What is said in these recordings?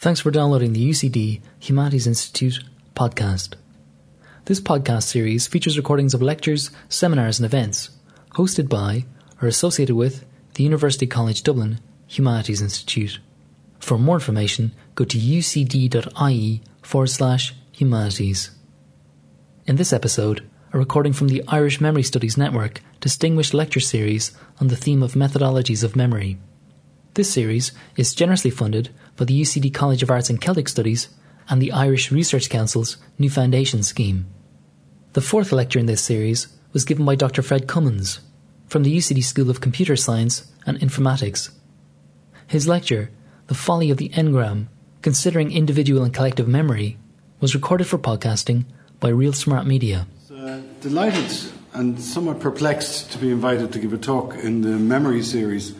Thanks for downloading the UCD Humanities Institute podcast. This podcast series features recordings of lectures, seminars, and events hosted by or associated with the University College Dublin Humanities Institute. For more information, go to ucd.ie forward slash humanities. In this episode, a recording from the Irish Memory Studies Network Distinguished Lecture Series on the theme of methodologies of memory. This series is generously funded by the UCD College of Arts and Celtic Studies and the Irish Research Council's New Foundation Scheme. The fourth lecture in this series was given by Dr. Fred Cummins from the UCD School of Computer Science and Informatics. His lecture, The Folly of the Engram Considering Individual and Collective Memory, was recorded for podcasting by Real Smart Media. Uh, delighted and somewhat perplexed to be invited to give a talk in the memory series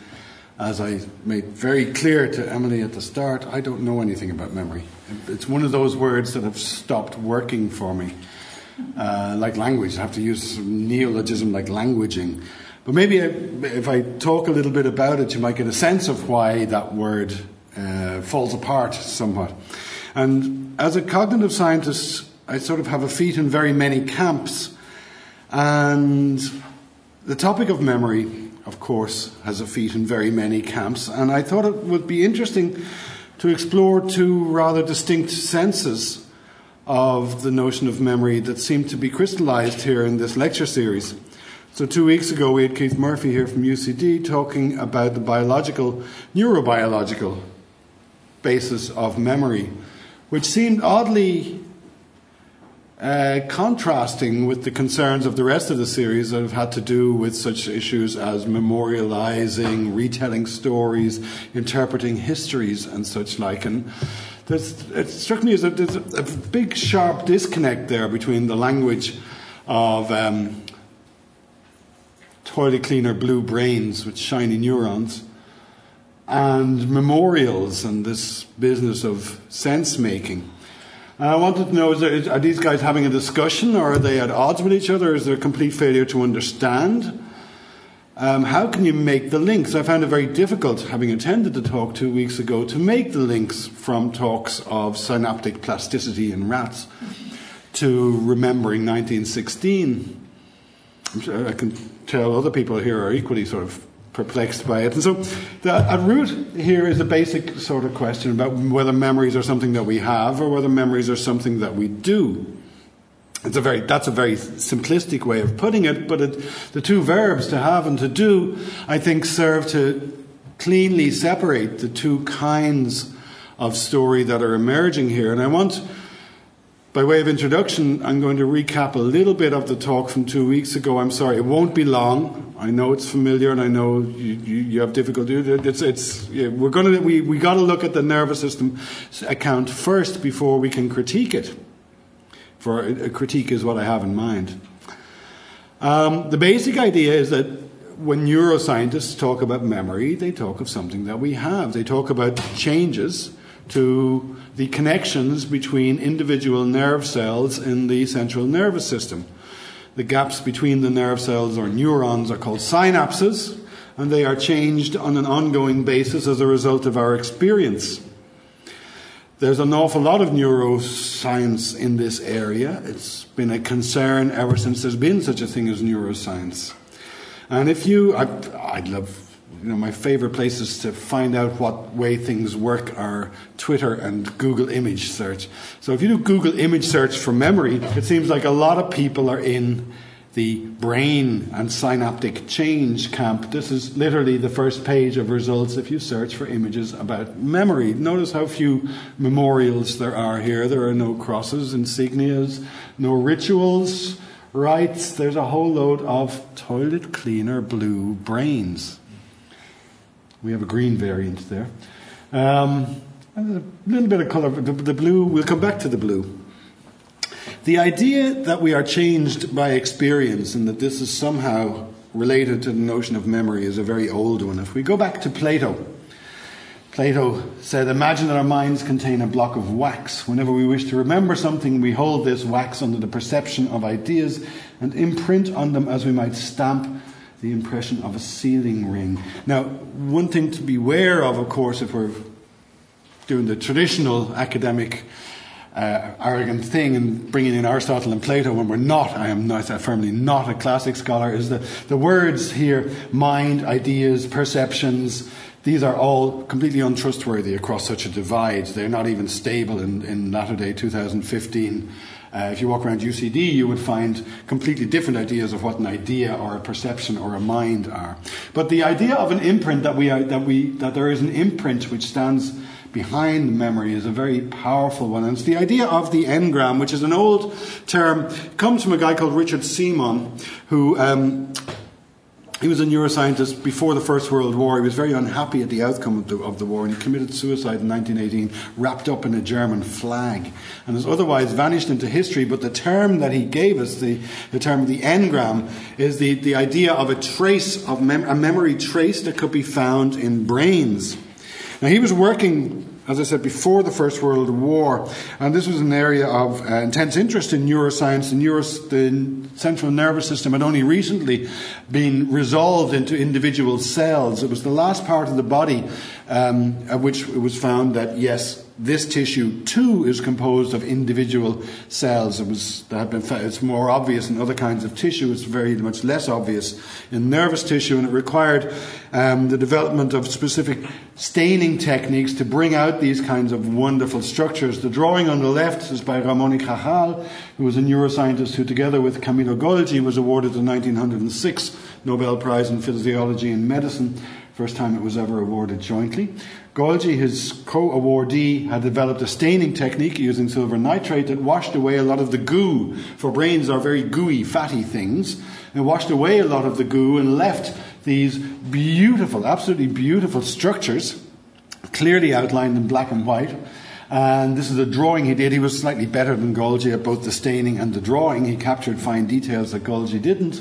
as I made very clear to Emily at the start, I don't know anything about memory. It's one of those words that have stopped working for me. Uh, like language, I have to use neologism like languaging. But maybe if I talk a little bit about it, you might get a sense of why that word uh, falls apart somewhat. And as a cognitive scientist, I sort of have a feet in very many camps. And the topic of memory of course, has a feet in very many camps. And I thought it would be interesting to explore two rather distinct senses of the notion of memory that seem to be crystallized here in this lecture series. So, two weeks ago, we had Keith Murphy here from UCD talking about the biological, neurobiological basis of memory, which seemed oddly uh, contrasting with the concerns of the rest of the series that have had to do with such issues as memorializing, retelling stories, interpreting histories, and such like. And it struck me as a, there's a, big, sharp disconnect there between the language of um, toilet cleaner blue brains with shiny neurons and memorials and this business of sense making. I wanted to know: there, are these guys having a discussion, or are they at odds with each other? Is there a complete failure to understand? Um, how can you make the links? I found it very difficult, having attended the talk two weeks ago, to make the links from talks of synaptic plasticity in rats to remembering 1916. i can tell other people here are equally sort of perplexed by it. And so, the, at root here is a basic sort of question about whether memories are something that we have or whether memories are something that we do. It's a very, that's a very simplistic way of putting it, but it, the two verbs, to have and to do, I think serve to cleanly separate the two kinds of story that are emerging here. And I want by way of introduction, I'm going to recap a little bit of the talk from two weeks ago. I'm sorry, it won't be long. I know it's familiar, and I know you, you, you have difficulty. It's, it's, yeah, we're to we we got to look at the nervous system account first before we can critique it. For a critique is what I have in mind. Um, the basic idea is that when neuroscientists talk about memory, they talk of something that we have. They talk about changes to the connections between individual nerve cells in the central nervous system. The gaps between the nerve cells or neurons are called synapses, and they are changed on an ongoing basis as a result of our experience. There's an awful lot of neuroscience in this area. It's been a concern ever since there's been such a thing as neuroscience. And if you, I, I'd love you know, my favorite places to find out what way things work are Twitter and Google image search. So if you do Google image search for memory, it seems like a lot of people are in the brain and synaptic change camp. This is literally the first page of results if you search for images about memory. Notice how few memorials there are here. There are no crosses, insignias, no rituals, rites. There's a whole load of toilet cleaner blue brains. We have a green variant there. Um, and a little bit of colour. The, the blue, we'll come back to the blue. The idea that we are changed by experience and that this is somehow related to the notion of memory is a very old one. If we go back to Plato, Plato said, Imagine that our minds contain a block of wax. Whenever we wish to remember something, we hold this wax under the perception of ideas and imprint on them as we might stamp the impression of a sealing ring. Now, one thing to beware of, of course, if we're doing the traditional academic uh, arrogant thing and bringing in Aristotle and Plato when we're not, I am not, firmly not a classic scholar, is the, the words here mind, ideas, perceptions, these are all completely untrustworthy across such a divide. They're not even stable in, in latter day 2015. Uh, if you walk around UCD, you would find completely different ideas of what an idea or a perception or a mind are. But the idea of an imprint that we are, that we that there is an imprint which stands behind memory is a very powerful one. And it's the idea of the engram, which is an old term, comes from a guy called Richard Semon, who um, he was a neuroscientist before the First World War. He was very unhappy at the outcome of the, of the, war and he committed suicide in 1918, wrapped up in a German flag, and has otherwise vanished into history. But the term that he gave us, the, the term the engram, is the, the idea of a trace, of mem- a memory trace that could be found in brains. Now, he was working as I said, before the First World War. And this was an area of uh, intense interest in neuroscience. The, neuros- the central nervous system had only recently been resolved into individual cells. It was the last part of the body um, at which it was found that, yes, this tissue too is composed of individual cells. It was that had been it's more obvious in other kinds of tissue. It's very much less obvious in nervous tissue, and it required um, the development of specific staining techniques to bring out these kinds of wonderful structures. The drawing on the left is by Ramon y Cajal, who was a neuroscientist who, together with Camillo Golgi, was awarded the 1906 Nobel Prize in Physiology and Medicine. First time it was ever awarded jointly. Golgi, his co awardee, had developed a staining technique using silver nitrate that washed away a lot of the goo, for brains are very gooey, fatty things, and washed away a lot of the goo and left these beautiful, absolutely beautiful structures, clearly outlined in black and white. And this is a drawing he did. He was slightly better than Golgi at both the staining and the drawing. He captured fine details that Golgi didn't.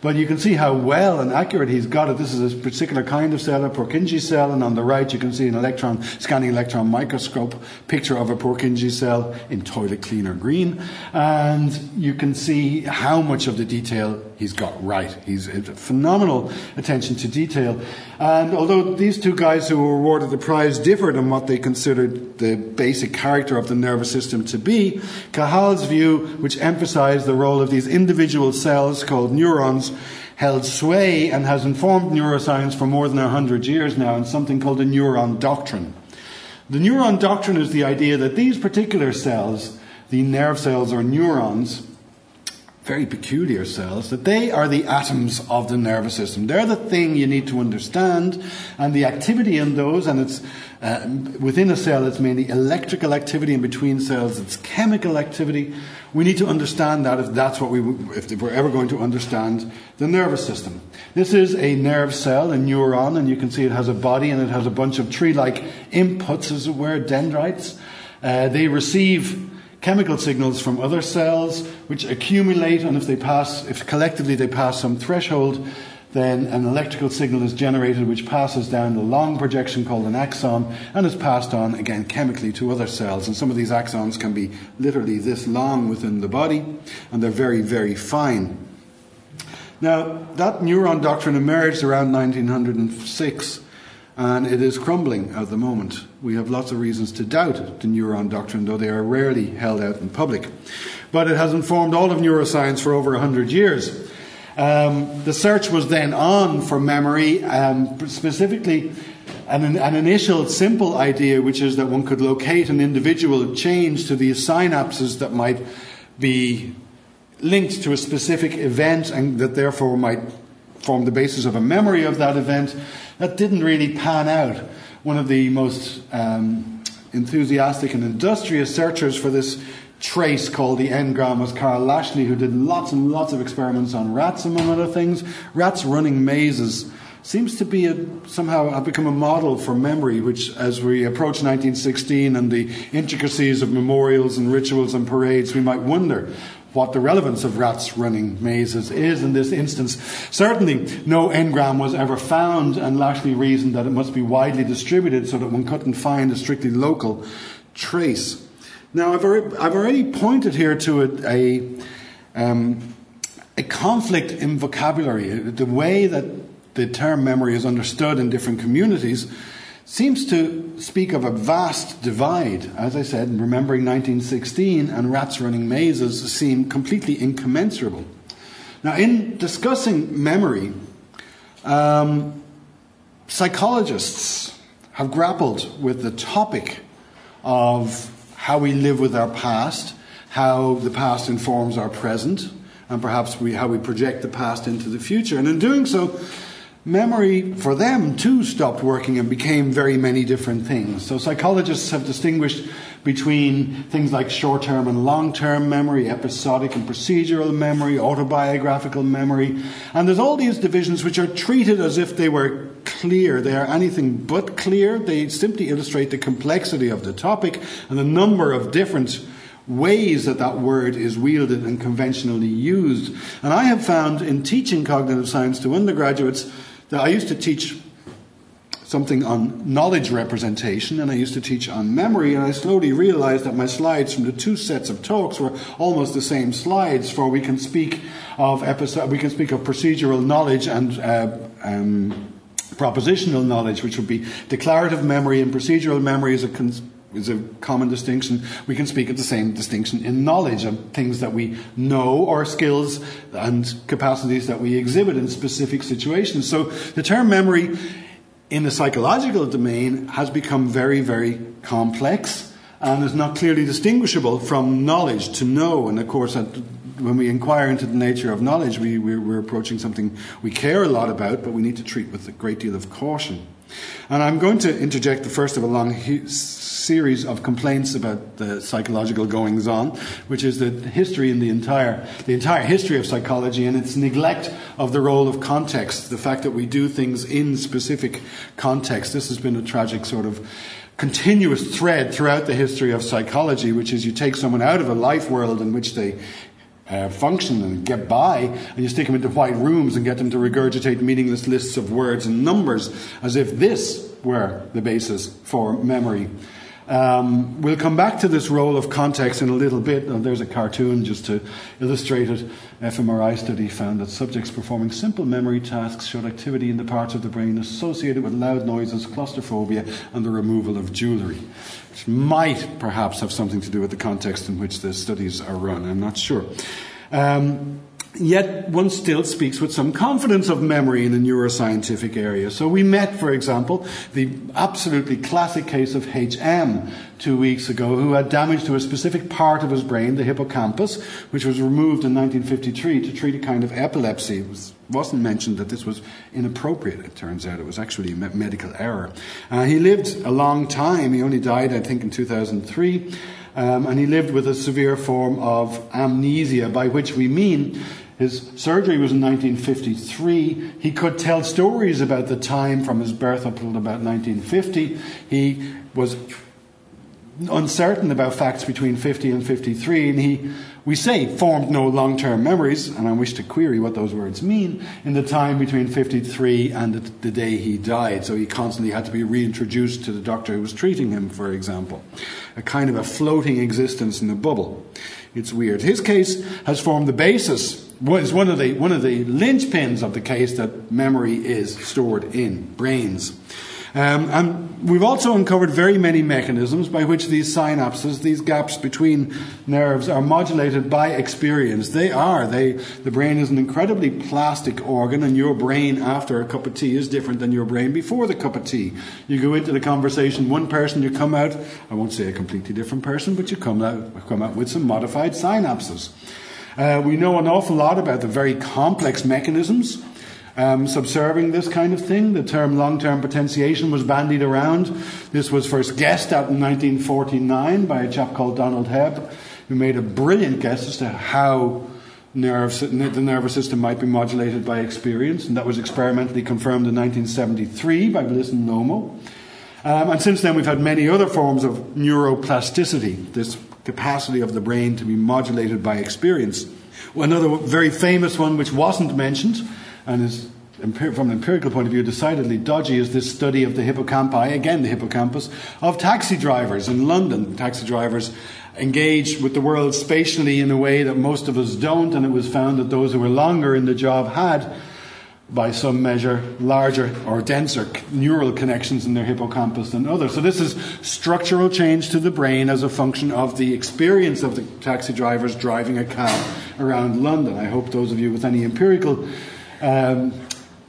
But you can see how well and accurate he's got it. This is a particular kind of cell, a Purkinje cell, and on the right you can see an electron scanning electron microscope picture of a Purkinje cell in toilet cleaner green, and you can see how much of the detail he's got right. He's a phenomenal attention to detail. And although these two guys who were awarded the prize differed in what they considered the basic character of the nervous system to be, Cajal's view, which emphasized the role of these individual cells called neurons, held sway and has informed neuroscience for more than 100 years now in something called the neuron doctrine. The neuron doctrine is the idea that these particular cells, the nerve cells or neurons, very peculiar cells, that they are the atoms of the nervous system. They're the thing you need to understand, and the activity in those, and it's uh, within a cell, it's mainly electrical activity, and between cells, it's chemical activity. We need to understand that if that's what we, if we're ever going to understand the nervous system. This is a nerve cell, a neuron, and you can see it has a body and it has a bunch of tree-like inputs, as it were, dendrites. Uh, they receive chemical signals from other cells which accumulate, and if they pass, if collectively they pass some threshold, then an electrical signal is generated which passes down the long projection called an axon and is passed on again chemically to other cells. And some of these axons can be literally this long within the body, and they're very, very fine. Now, that neuron doctrine emerged around 1906 and it is crumbling at the moment. We have lots of reasons to doubt the neuron doctrine, though they are rarely held out in public. But it has informed all of neuroscience for over 100 years. Um, the search was then on for memory, um, specifically an, an, initial simple idea, which is that one could locate an individual change to these synapses that might be linked to a specific event and that therefore might form the basis of a memory of that event. That didn't really pan out. One of the most um, enthusiastic and industrious searchers for this trace called the engram was Karl Lashley, who did lots and lots of experiments on rats, among other things. Rats running mazes seems to be a, somehow have become a model for memory, which, as we approach 1916 and the intricacies of memorials and rituals and parades, we might wonder what the relevance of rats running mazes is in this instance. Certainly, no engram was ever found, and Lashley reasoned that it must be widely distributed so that one couldn't find a strictly local trace. Now, I've already, pointed here to a, a, um, a conflict in vocabulary, the way that the term memory is understood in different communities seems to speak of a vast divide. As I said, remembering 1916 and rats running mazes seem completely incommensurable. Now, in discussing memory, um, psychologists have grappled with the topic of how we live with our past, how the past informs our present, and perhaps we, how we project the past into the future. And in doing so, memory for them too stopped working and became very many different things. So psychologists have distinguished between things like short term and long term memory, episodic and procedural memory, autobiographical memory. And there's all these divisions which are treated as if they were clear. They are anything but clear. They simply illustrate the complexity of the topic and the number of different ways that that word is wielded and conventionally used. And I have found in teaching cognitive science to undergraduates I used to teach something on knowledge representation and I used to teach on memory and I slowly realized that my slides from the two sets of talks were almost the same slides for we can speak of episode, we can speak of procedural knowledge and uh, um, propositional knowledge which would be declarative memory and procedural memory is a cons- is a common distinction. We can speak of the same distinction in knowledge of things that we know or skills and capacities that we exhibit in specific situations. So the term memory in the psychological domain has become very, very complex and is not clearly distinguishable from knowledge to know. And of course, when we inquire into the nature of knowledge, we, we're approaching something we care a lot about, but we need to treat with a great deal of caution. And I'm going to interject the first of a long series of complaints about the psychological goings on, which is the history in the entire, the entire history of psychology and its neglect of the role of context, the fact that we do things in specific context. This has been a tragic sort of continuous thread throughout the history of psychology, which is you take someone out of a life world in which they uh, function and get by, and you stick them into white rooms and get them to regurgitate meaningless lists of words and numbers as if this were the basis for memory. Um, we'll come back to this role of context in a little bit. And there's a cartoon just to illustrate it. fMRI study found that subjects performing simple memory tasks showed activity in the parts of the brain associated with loud noises, claustrophobia, and the removal of jewellery, which might perhaps have something to do with the context in which the studies are run. I'm not sure. Um, Yet one still speaks with some confidence of memory in the neuroscientific area. So we met, for example, the absolutely classic case of HM two weeks ago, who had damage to a specific part of his brain, the hippocampus, which was removed in 1953 to treat a kind of epilepsy. It was, wasn't mentioned that this was inappropriate, it turns out. It was actually a medical error. Uh, he lived a long time. He only died, I think, in 2003. Um, and he lived with a severe form of amnesia, by which we mean his surgery was in 1953. He could tell stories about the time from his birth up until about 1950. He was uncertain about facts between 50 and 53, and he, we say, formed no long term memories, and I wish to query what those words mean, in the time between 53 and the, the day he died. So he constantly had to be reintroduced to the doctor who was treating him, for example. A kind of a floating existence in a bubble. It's weird. His case has formed the basis was one of the one of the linchpins of the case that memory is stored in brains. Um, and we've also uncovered very many mechanisms by which these synapses, these gaps between nerves, are modulated by experience. They are. They, the brain is an incredibly plastic organ, and your brain after a cup of tea is different than your brain before the cup of tea. You go into the conversation, one person, you come out, I won't say a completely different person, but you come out, come out with some modified synapses. Uh, we know an awful lot about the very complex mechanisms um, subserving this kind of thing. The term long term potentiation was bandied around. This was first guessed at in 1949 by a chap called Donald Hebb, who made a brilliant guess as to how nerves, the nervous system might be modulated by experience, and that was experimentally confirmed in 1973 by Bliss and Lømo. Um, and since then, we've had many other forms of neuroplasticity, this capacity of the brain to be modulated by experience. Another very famous one, which wasn't mentioned and is, from an empirical point of view, decidedly dodgy, is this study of the hippocampi, again the hippocampus, of taxi drivers in London. Taxi drivers engage with the world spatially in a way that most of us don't, and it was found that those who were longer in the job had by some measure, larger or denser neural connections in their hippocampus than others. So, this is structural change to the brain as a function of the experience of the taxi drivers driving a cab around London. I hope those of you with any empirical um,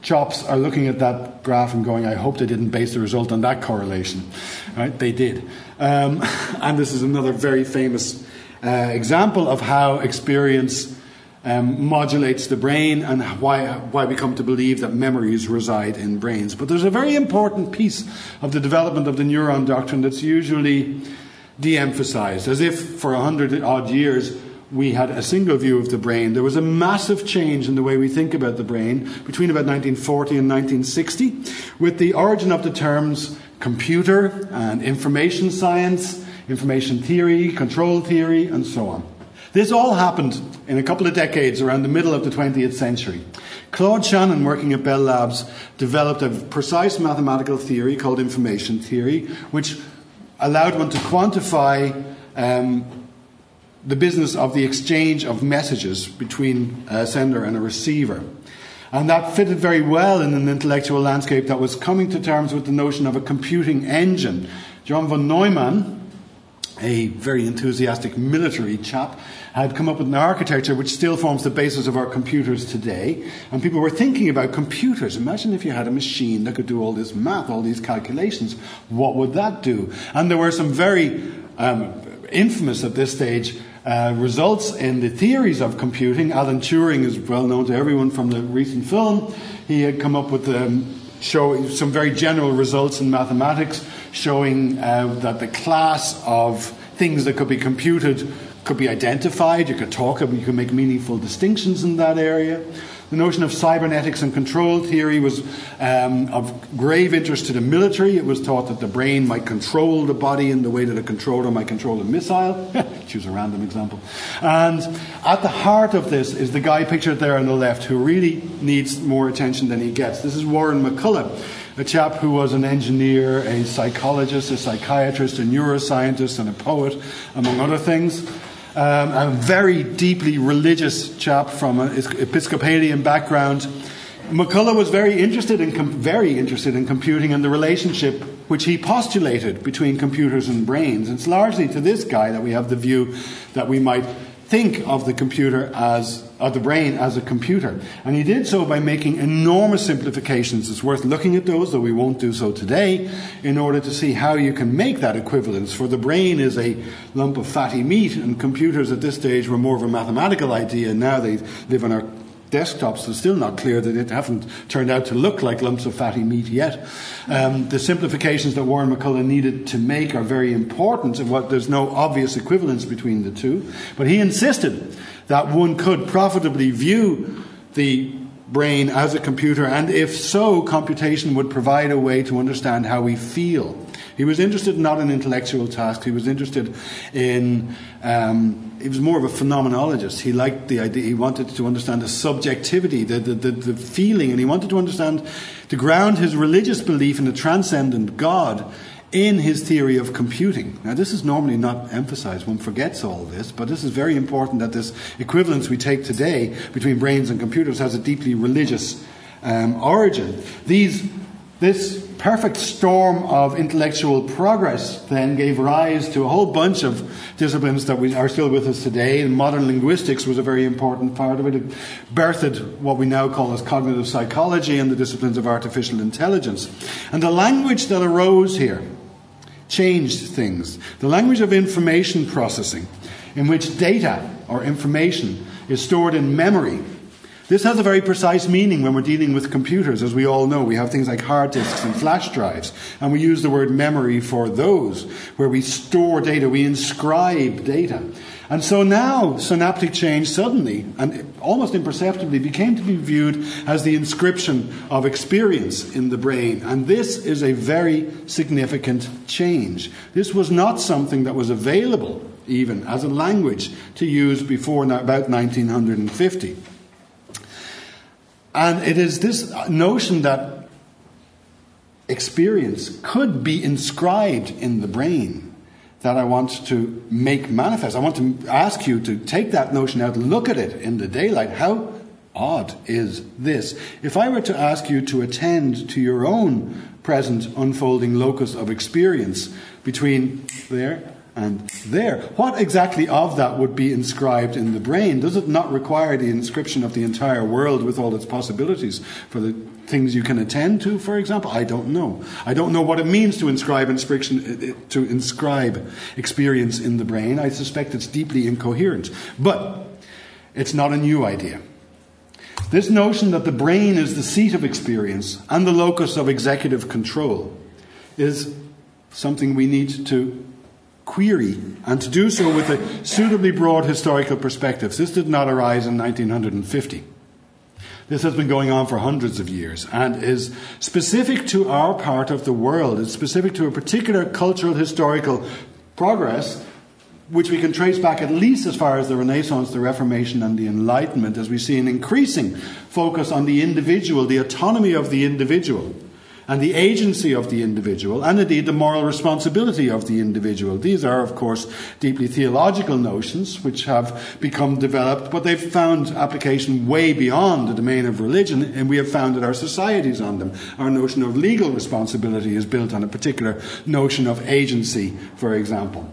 chops are looking at that graph and going, I hope they didn't base the result on that correlation. Right? They did. Um, and this is another very famous uh, example of how experience um, modulates the brain and why, why we come to believe that memories reside in brains. But there's a very important piece of the development of the neuron doctrine that's usually de emphasized, as if for a hundred odd years we had a single view of the brain. There was a massive change in the way we think about the brain between about 1940 and 1960 with the origin of the terms computer and information science, information theory, control theory, and so on. This all happened in a couple of decades around the middle of the 20th century. Claude Shannon, working at Bell Labs, developed a precise mathematical theory called information theory, which allowed one to quantify um, the business of the exchange of messages between a sender and a receiver. And that fitted very well in an intellectual landscape that was coming to terms with the notion of a computing engine. John von Neumann, a very enthusiastic military chap, had come up with an architecture which still forms the basis of our computers today. And people were thinking about computers. Imagine if you had a machine that could do all this math, all these calculations. What would that do? And there were some very um, infamous at this stage uh, results in the theories of computing. Alan Turing is well known to everyone from the recent film. He had come up with um, show, some very general results in mathematics showing uh, that the class of things that could be computed could be identified. You could talk, you could make meaningful distinctions in that area. The notion of cybernetics and control theory was um, of grave interest to the military. It was thought that the brain might control the body in the way that a controller might control a missile. Choose a random example. And at the heart of this is the guy pictured there on the left who really needs more attention than he gets. This is Warren McCulloch a chap who was an engineer, a psychologist, a psychiatrist, a neuroscientist, and a poet, among other things um, a very deeply religious chap from an Episcopalian background. McCulloch was very interested in com- very interested in computing and the relationship which he postulated between computers and brains. It's largely to this guy that we have the view that we might think of the computer as of the brain as a computer. And he did so by making enormous simplifications. It's worth looking at those, though we won't do so today, in order to see how you can make that equivalence. For the brain is a lump of fatty meat, and computers at this stage were more of a mathematical idea. Now they live on our desktops, it's still not clear that it haven't turned out to look like lumps of fatty meat yet. Um, the simplifications that Warren McCulloch needed to make are very important. What, there's no obvious equivalence between the two. But he insisted that one could profitably view the brain as a computer, and if so, computation would provide a way to understand how we feel. He was interested not in intellectual tasks, he was interested in, um, he was more of a phenomenologist. He liked the idea, he wanted to understand the subjectivity, the, the, the, the feeling, and he wanted to understand, to ground his religious belief in a transcendent God in his theory of computing. Now, this is normally not emphasized. One forgets all this, but this is very important that this equivalence we take today between brains and computers has a deeply religious um, origin. These this perfect storm of intellectual progress then gave rise to a whole bunch of disciplines that we, are still with us today, and modern linguistics was a very important part of it. It birthed what we now call as cognitive psychology and the disciplines of artificial intelligence. And the language that arose here changed things. The language of information processing, in which data or information is stored in memory this has a very precise meaning when we're dealing with computers, as we all know. We have things like hard disks and flash drives, and we use the word memory for those, where we store data, we inscribe data. And so now synaptic change suddenly, and almost imperceptibly, became to be viewed as the inscription of experience in the brain. And this is a very significant change. This was not something that was available, even as a language, to use before about 1950. And it is this notion that experience could be inscribed in the brain that I want to make manifest. I want to ask you to take that notion out, look at it in the daylight. How odd is this. If I were to ask you to attend to your own present unfolding locus of experience between there and there. What exactly of that would be inscribed in the brain? Does it not require the inscription of the entire world with all its possibilities for the things you can attend to, for example? I don't know. I don't know what it means to inscribe inscription, uh, uh, to inscribe experience in the brain. I suspect it's deeply incoherent. But it's not a new idea. This notion that the brain is the seat of experience and the locus of executive control is something we need to query, and to do so with a suitably broad historical perspective. This did not arise in 1950. This has been going on for hundreds of years and is specific to our part of the world. It's specific to a particular cultural historical progress which we can trace back at least as far as the Renaissance, the Reformation, and the Enlightenment, as we see an increasing focus on the individual, the autonomy of the individual and the agency of the individual, and indeed the moral responsibility of the individual. These are, of course, deeply theological notions which have become developed, but they've found application way beyond the domain of religion, and we have founded our societies on them. Our notion of legal responsibility is built on a particular notion of agency, for example.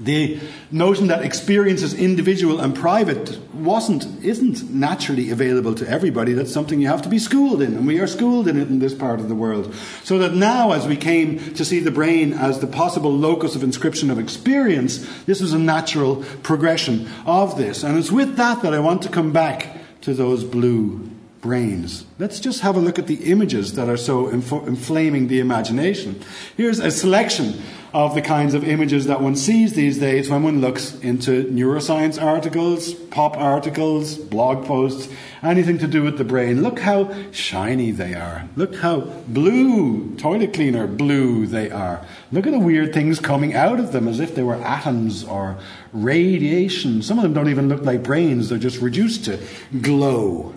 The notion that experience is individual and private wasn't, isn't naturally available to everybody. That's something you have to be schooled in, and we are schooled in it in this part of the world. So that now, as we came to see the brain as the possible locus of inscription of experience, this is a natural progression of this. And it's with that that I want to come back to those blue brains. Let's just have a look at the images that are so inflaming the imagination. Here's a selection of the kinds of images that one sees these days when one looks into neuroscience articles, pop articles, blog posts, anything to do with the brain. Look how shiny they are. Look how blue, toilet cleaner blue they are. Look at the weird things coming out of them as if they were atoms or radiation. Some of them don't even look like brains, they're just reduced to glow.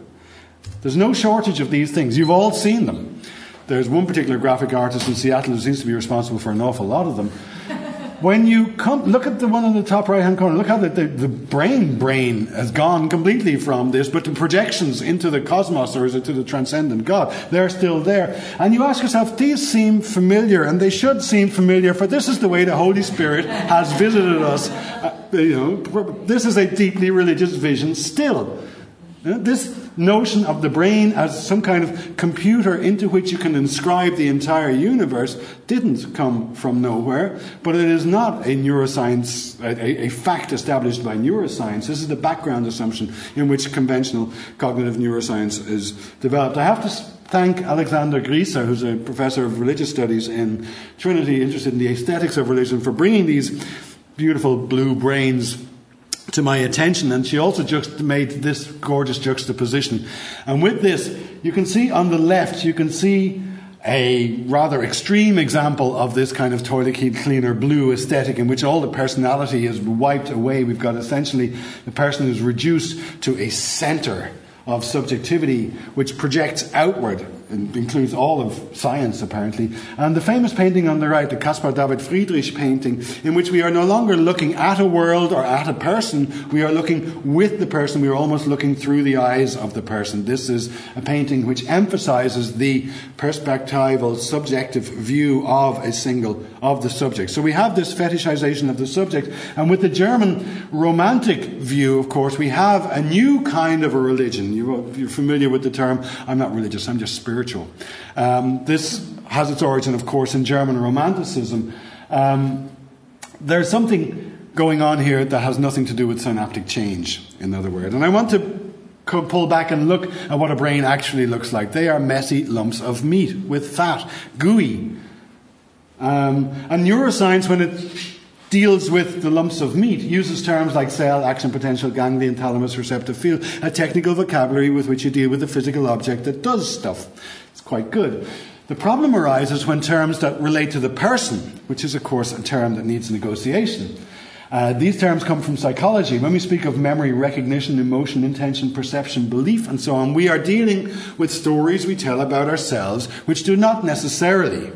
There's no shortage of these things. You've all seen them. There's one particular graphic artist in Seattle who seems to be responsible for an awful lot of them. When you come, look at the one in the top right hand corner. Look how the, the, the, brain brain has gone completely from this, but the projections into the cosmos or is it to the transcendent God, they're still there. And you ask yourself, these seem familiar, and they should seem familiar, for this is the way the Holy Spirit has visited us. Uh, you know, this is a deeply religious vision still. This notion of the brain as some kind of computer into which you can inscribe the entire universe didn't come from nowhere, but it is not a neuroscience, a, a, fact established by neuroscience. This is the background assumption in which conventional cognitive neuroscience is developed. I have to thank Alexandra Grieser, who's a professor of religious studies in Trinity, interested in the aesthetics of religion, for bringing these beautiful blue brains to my attention, and she also just made this gorgeous juxtaposition. And with this, you can see on the left, you can see a rather extreme example of this kind of toilet cleaner blue aesthetic in which all the personality is wiped away. We've got essentially the person who's reduced to a center of subjectivity which projects outward includes all of science apparently. And the famous painting on the right, the Caspar David Friedrich painting, in which we are no longer looking at a world or at a person, we are looking with the person, we are almost looking through the eyes of the person. This is a painting which emphasizes the perspectival, subjective view of a single, of the subject. So we have this fetishization of the subject, and with the German romantic view, of course, we have a new kind of a religion. You're familiar with the term, I'm not religious, I'm just spiritual spiritual. Um, this has its origin, of course, in German Romanticism. Um, there's something going on here that has nothing to do with synaptic change, in other words. And I want to pull back and look at what a brain actually looks like. They are messy lumps of meat with fat, gooey. Um, and neuroscience, when it deals with the lumps of meat, uses terms like cell, action potential, ganglion, thalamus, receptive field, a technical vocabulary with which you deal with a physical object that does stuff. It's quite good. The problem arises when terms that relate to the person, which is, of course, a term that needs negotiation. Uh, these terms come from psychology. When we speak of memory, recognition, emotion, intention, perception, belief, and so on, we are dealing with stories we tell about ourselves which do not necessarily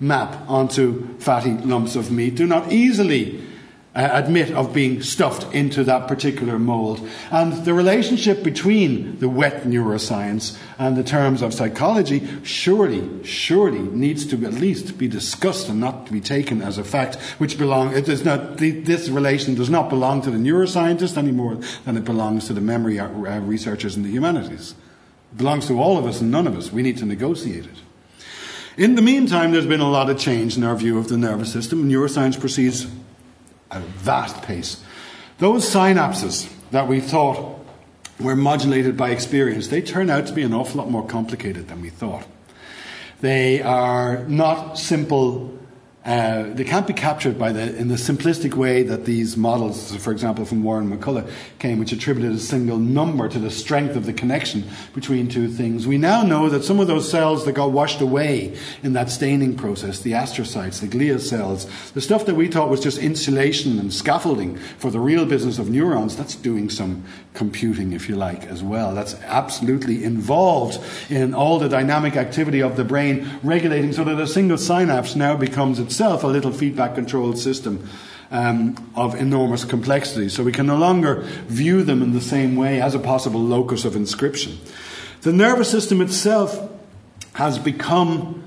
map onto fatty lumps of meat do not easily uh, admit of being stuffed into that particular mold. And the relationship between the wet neuroscience and the terms of psychology surely, surely needs to at least be discussed and not to be taken as a fact, which belong, it is not, this relation does not belong to the neuroscientist any more than it belongs to the memory uh, researchers in the humanities. It belongs to all of us and none of us. We need to negotiate it. In the meantime, there's been a lot of change in our view of the nervous system. Neuroscience proceeds at a vast pace. Those synapses that we thought were modulated by experience, they turn out to be an awful lot more complicated than we thought. They are not simple uh, they can't be captured by the, in the simplistic way that these models, for example, from Warren McCulloch, came, which attributed a single number to the strength of the connection between two things. We now know that some of those cells that got washed away in that staining process, the astrocytes, the glia cells, the stuff that we thought was just insulation and scaffolding for the real business of neurons, that's doing some computing, if you like, as well. That's absolutely involved in all the dynamic activity of the brain, regulating so that a single synapse now becomes itself a little feedback controlled system um, of enormous complexity. So we can no longer view them in the same way as a possible locus of inscription. The nervous system itself has become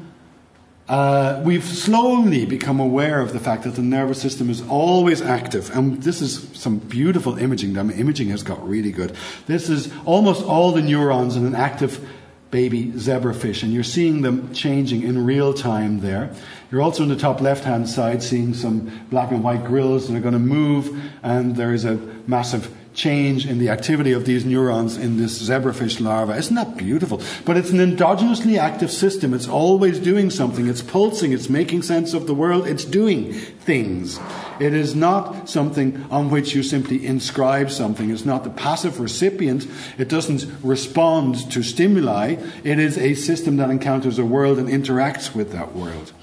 uh, we've slowly become aware of the fact that the nervous system is always active, and this is some beautiful imaging. I mean, imaging has got really good. This is almost all the neurons in an active baby zebrafish, and you're seeing them changing in real time there. You're also in the top left hand side seeing some black and white grills that are going to move, and there is a massive change in the activity of these neurons in this zebrafish larva. Isn't that beautiful? But it's an endogenously active system. It's always doing something. It's pulsing. It's making sense of the world. It's doing things. It is not something on which you simply inscribe something. It's not the passive recipient. It doesn't respond to stimuli. It is a system that encounters a world and interacts with that world.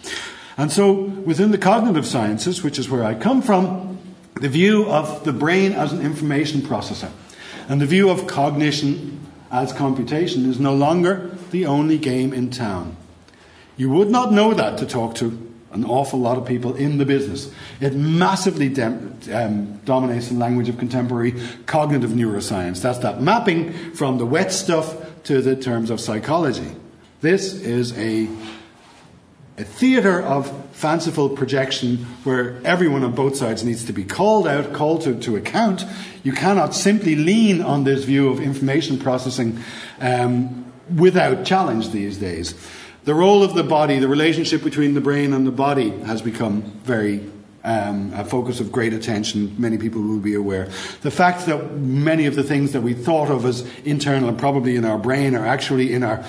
And so, within the cognitive sciences, which is where I come from, the view of the brain as an information processor and the view of cognition as computation is no longer the only game in town. You would not know that to talk to an awful lot of people in the business. It massively dem- um, dominates the language of contemporary cognitive neuroscience. That's that mapping from the wet stuff to the terms of psychology. This is a a theatre of fanciful projection where everyone on both sides needs to be called out, called to, to account. You cannot simply lean on this view of information processing um, without challenge these days. The role of the body, the relationship between the brain and the body, has become very um, a focus of great attention. Many people will be aware. The fact that many of the things that we thought of as internal and probably in our brain are actually in our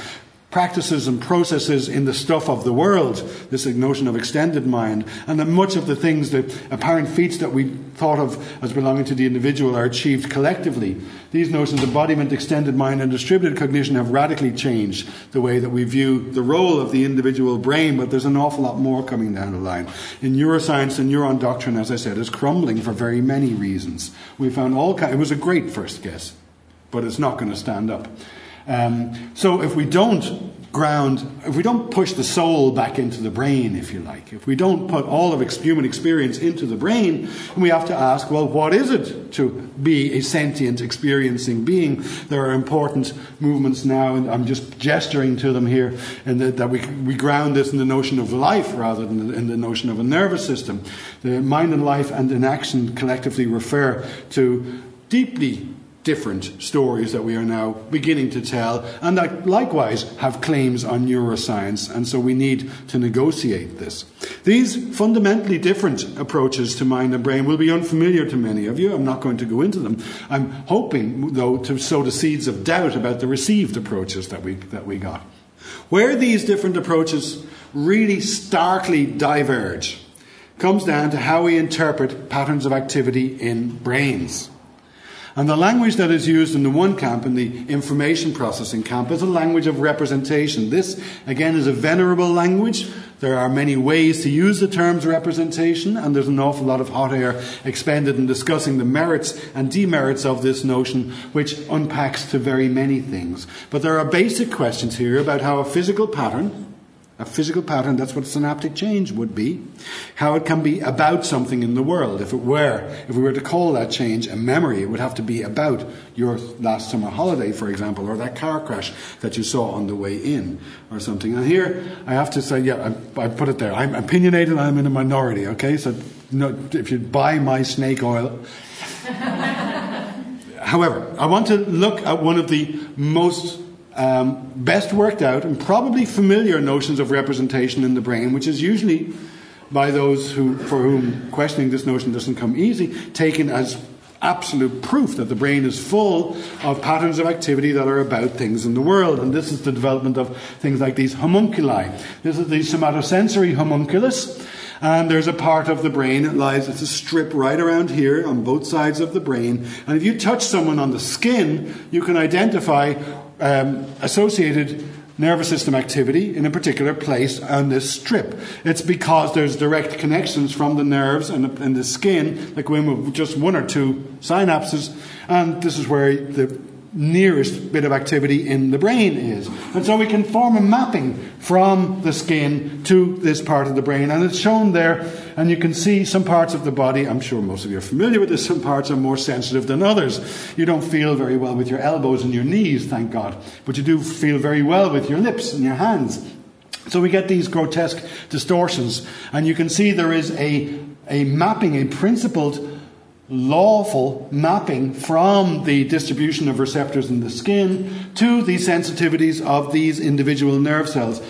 practices and processes in the stuff of the world, this notion of extended mind, and that much of the things, the apparent feats that we thought of as belonging to the individual are achieved collectively. These notions, embodiment, extended mind, and distributed cognition, have radically changed the way that we view the role of the individual brain, but there's an awful lot more coming down the line. In neuroscience, the neuron doctrine, as I said, is crumbling for very many reasons. We found all kinds, it was a great first guess, but it's not going to stand up. Um, so if we don't ground, if we don't push the soul back into the brain, if you like, if we don't put all of human experience into the brain, we have to ask, well, what is it to be a sentient, experiencing being? There are important movements now, and I'm just gesturing to them here, and that, that we, we ground this in the notion of life rather than in the notion of a nervous system. The mind and life and enaction collectively refer to deeply different stories that we are now beginning to tell, and that likewise have claims on neuroscience, and so we need to negotiate this. These fundamentally different approaches to mind and brain will be unfamiliar to many of you. I'm not going to go into them. I'm hoping, though, to sow the seeds of doubt about the received approaches that we, that we got. Where these different approaches really starkly diverge comes down to how we interpret patterns of activity in brains. And the language that is used in the one camp, in the information processing camp, is a language of representation. This, again, is a venerable language. There are many ways to use the terms representation, and there's an awful lot of hot air expended in discussing the merits and demerits of this notion, which unpacks to very many things. But there are basic questions here about how a physical pattern, a physical pattern, that's what synaptic change would be. How it can be about something in the world. If it were, if we were to call that change a memory, it would have to be about your last summer holiday, for example, or that car crash that you saw on the way in, or something. And here, I have to say, yeah, I, I put it there. I'm opinionated, I'm in a minority, okay? So no, if you buy my snake oil. However, I want to look at one of the most um, best worked out and probably familiar notions of representation in the brain, which is usually by those who, for whom questioning this notion doesn't come easy, taken as absolute proof that the brain is full of patterns of activity that are about things in the world. And this is the development of things like these homunculi. This is the somatosensory homunculus. And there's a part of the brain that lies, it's a strip right around here on both sides of the brain. And if you touch someone on the skin, you can identify um, associated nervous system activity in a particular place on this strip. It's because there's direct connections from the nerves and the, and the skin that go in with just one or two synapses, and this is where the nearest bit of activity in the brain is. And so we can form a mapping from the skin to this part of the brain, and it's shown there. And you can see some parts of the body, I'm sure most of you are familiar with this, some parts are more sensitive than others. You don't feel very well with your elbows and your knees, thank God, but you do feel very well with your lips and your hands. So we get these grotesque distortions, and you can see there is a, a mapping, a principled lawful mapping from the distribution of receptors in the skin to the sensitivities of these individual nerve cells.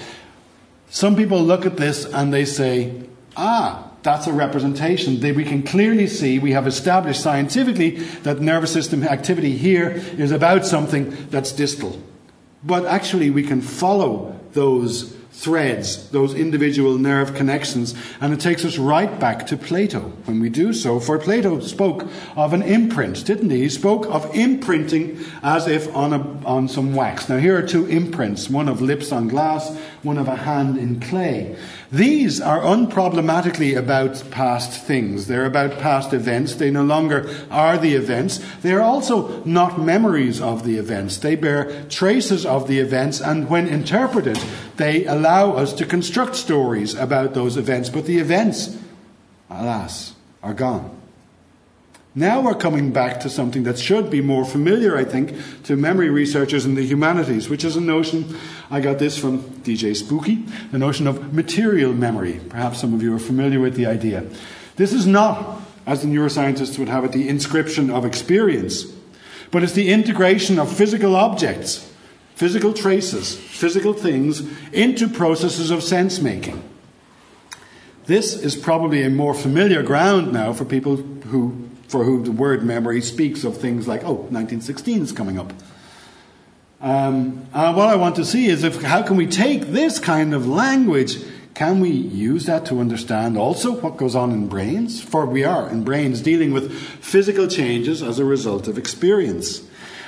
Some people look at this and they say, ah, that's a representation. They, we can clearly see, we have established scientifically that nervous system activity here is about something that's distal. But actually, we can follow those threads, those individual nerve connections, and it takes us right back to Plato when we do so. For Plato spoke of an imprint, didn't he? He spoke of imprinting as if on, a, on some wax. Now, here are two imprints one of lips on glass, one of a hand in clay. These are unproblematically about past things. They're about past events. They no longer are the events. They are also not memories of the events. They bear traces of the events, and when interpreted, they allow us to construct stories about those events. But the events, alas, are gone. Now we're coming back to something that should be more familiar, I think, to memory researchers in the humanities, which is a notion, I got this from DJ Spooky, the notion of material memory. Perhaps some of you are familiar with the idea. This is not, as the neuroscientists would have it, the inscription of experience, but it's the integration of physical objects, physical traces, physical things, into processes of sense making. This is probably a more familiar ground now for people who for whom the word memory speaks of things like, oh, 1916 is coming up. Um, uh, what I want to see is if, how can we take this kind of language, can we use that to understand also what goes on in brains? For we are in brains dealing with physical changes as a result of experience.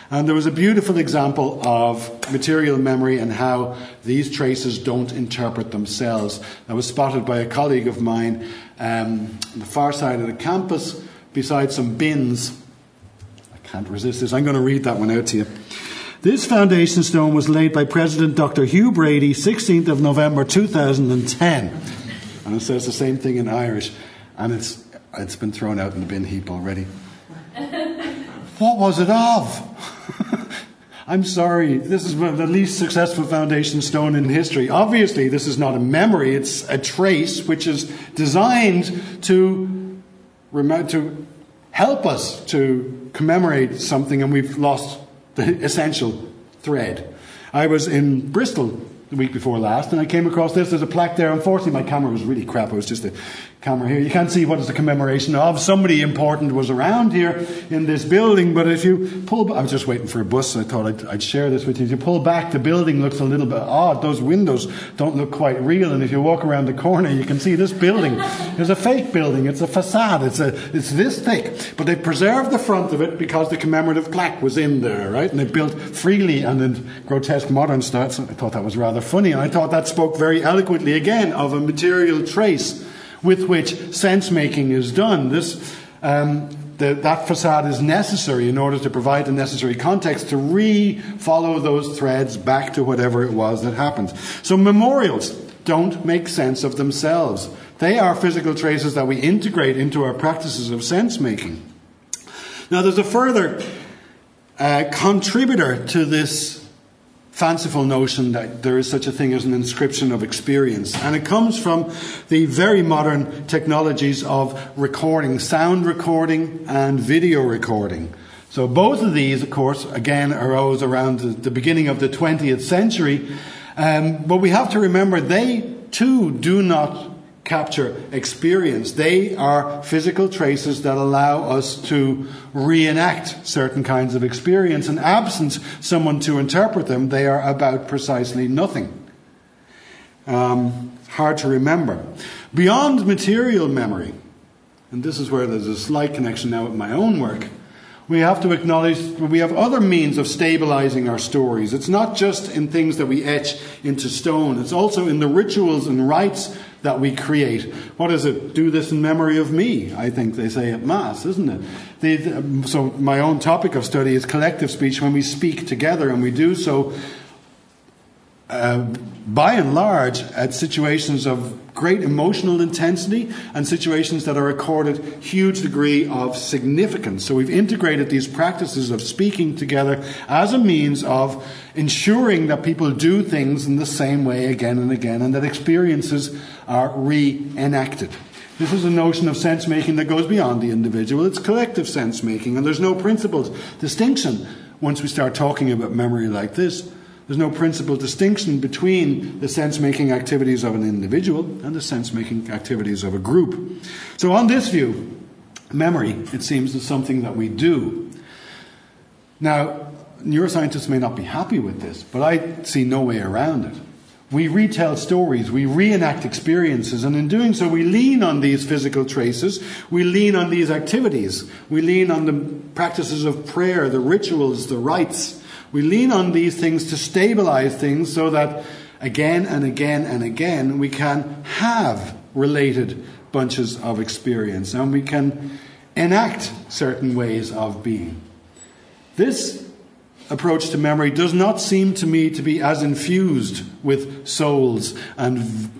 And there was a beautiful example of material memory and how these traces don't interpret themselves. That was spotted by a colleague of mine um, on the far side of the campus beside some bins. I can't resist this. I'm going to read that one out to you. This foundation stone was laid by President Dr. Hugh Brady, 16th of November 2010. And it says the same thing in Irish, and it's, it's been thrown out in the bin heap already. what was it of? I'm sorry, this is the least successful foundation stone in history. Obviously, this is not a memory, it's a trace which is designed to to help us to commemorate something, and we've lost the essential thread. I was in Bristol the week before last, and I came across this. There's a plaque there. Unfortunately, my camera was really crap. It was just a camera here. You can't see what is the commemoration of. Somebody important was around here in this building, but if you pull, I was just waiting for a bus. I thought I'd, I'd, share this with you. If you pull back, the building looks a little bit odd. Those windows don't look quite real, and if you walk around the corner, you can see this building is a fake building. It's a facade. It's a, it's this thick, but they preserved the front of it because the commemorative plaque was in there, right? And they built freely and in grotesque modern style. So I thought that was rather funny, and I thought that spoke very eloquently again of a material trace with which sense making is done. This, um, the, that facade is necessary in order to provide the necessary context to re follow those threads back to whatever it was that happened. So, memorials don't make sense of themselves. They are physical traces that we integrate into our practices of sense making. Now, there's a further uh, contributor to this fanciful notion that there is such a thing as an inscription of experience. And it comes from the very modern technologies of recording, sound recording and video recording. So both of these, of course, again arose around the, beginning of the 20th century. Um, but we have to remember they too do not capture experience. They are physical traces that allow us to reenact certain kinds of experience. And absent someone to interpret them, they are about precisely nothing. Um, hard to remember. Beyond material memory, and this is where there's a slight connection now with my own work, we have to acknowledge we have other means of stabilizing our stories. It's not just in things that we etch into stone, it's also in the rituals and rites that we create. What is it? Do this in memory of me, I think they say at Mass, isn't it? So, my own topic of study is collective speech when we speak together, and we do so uh, by and large at situations of great emotional intensity and situations that are accorded huge degree of significance. So we've integrated these practices of speaking together as a means of ensuring that people do things in the same way again and again and that experiences are reenacted. This is a notion of sense making that goes beyond the individual. It's collective sense making, and there's no principled distinction once we start talking about memory like this there's no principal distinction between the sense making activities of an individual and the sense making activities of a group. So, on this view, memory, it seems, is something that we do. Now, neuroscientists may not be happy with this, but I see no way around it. We retell stories, we reenact experiences, and in doing so, we lean on these physical traces, we lean on these activities, we lean on the practices of prayer, the rituals, the rites, we lean on these things to stabilize things so that again and again and again we can have related bunches of experience and we can enact certain ways of being. This approach to memory does not seem to me to be as infused with souls and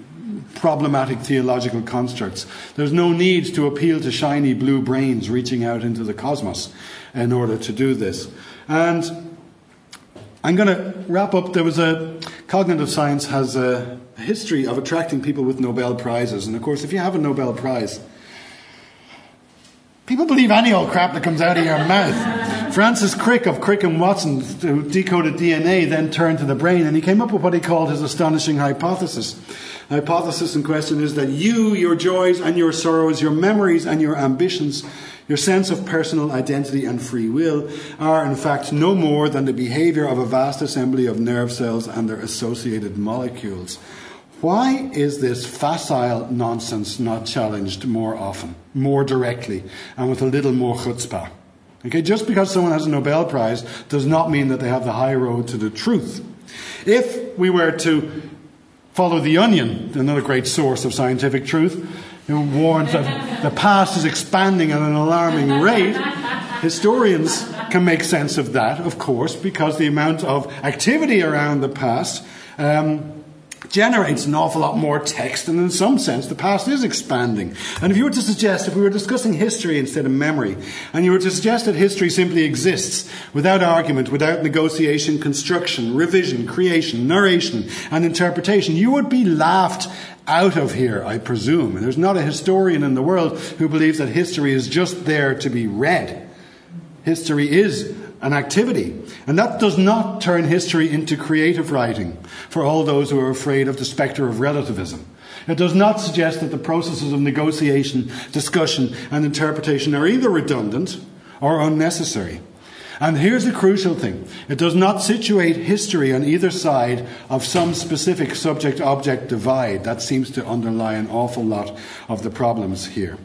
problematic theological constructs. There's no need to appeal to shiny blue brains reaching out into the cosmos in order to do this. And I'm going to wrap up. There was a cognitive science has a history of attracting people with Nobel prizes, and of course, if you have a Nobel prize, people believe any old crap that comes out of your mouth. Francis Crick of Crick and Watson, who decoded DNA, then turned to the brain, and he came up with what he called his astonishing hypothesis. The hypothesis in question is that you, your joys and your sorrows, your memories and your ambitions your sense of personal identity and free will are, in fact, no more than the behavior of a vast assembly of nerve cells and their associated molecules. Why is this facile nonsense not challenged more often, more directly, and with a little more chutzpah? Okay, just because someone has a Nobel Prize does not mean that they have the high road to the truth. If we were to follow the onion, another great source of scientific truth, warns that the past is expanding at an alarming rate. Historians can make sense of that, of course, because the amount of activity around the past um, generates an awful lot more text, and in some sense, the past is expanding. And if you were to suggest, if we were discussing history instead of memory, and you were to suggest that history simply exists without argument, without negotiation, construction, revision, creation, narration, and interpretation, you would be laughed out of here, I presume. And there's not a historian in the world who believes that history is just there to be read. History is an activity. And that does not turn history into creative writing for all those who are afraid of the spectre of relativism. It does not suggest that the processes of negotiation, discussion, and interpretation are either redundant or unnecessary. And here's the crucial thing it does not situate history on either side of some specific subject object divide. That seems to underlie an awful lot of the problems here.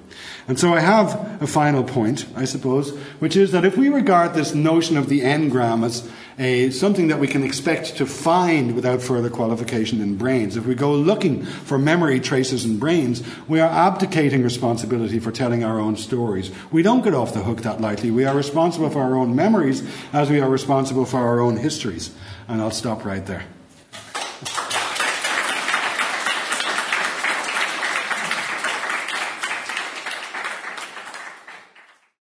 And so I have a final point, I suppose, which is that if we regard this notion of the engram as a, something that we can expect to find without further qualification in brains, if we go looking for memory traces in brains, we are abdicating responsibility for telling our own stories. We don't get off the hook that lightly. We are responsible for our own memories as we are responsible for our own histories. And I'll stop right there.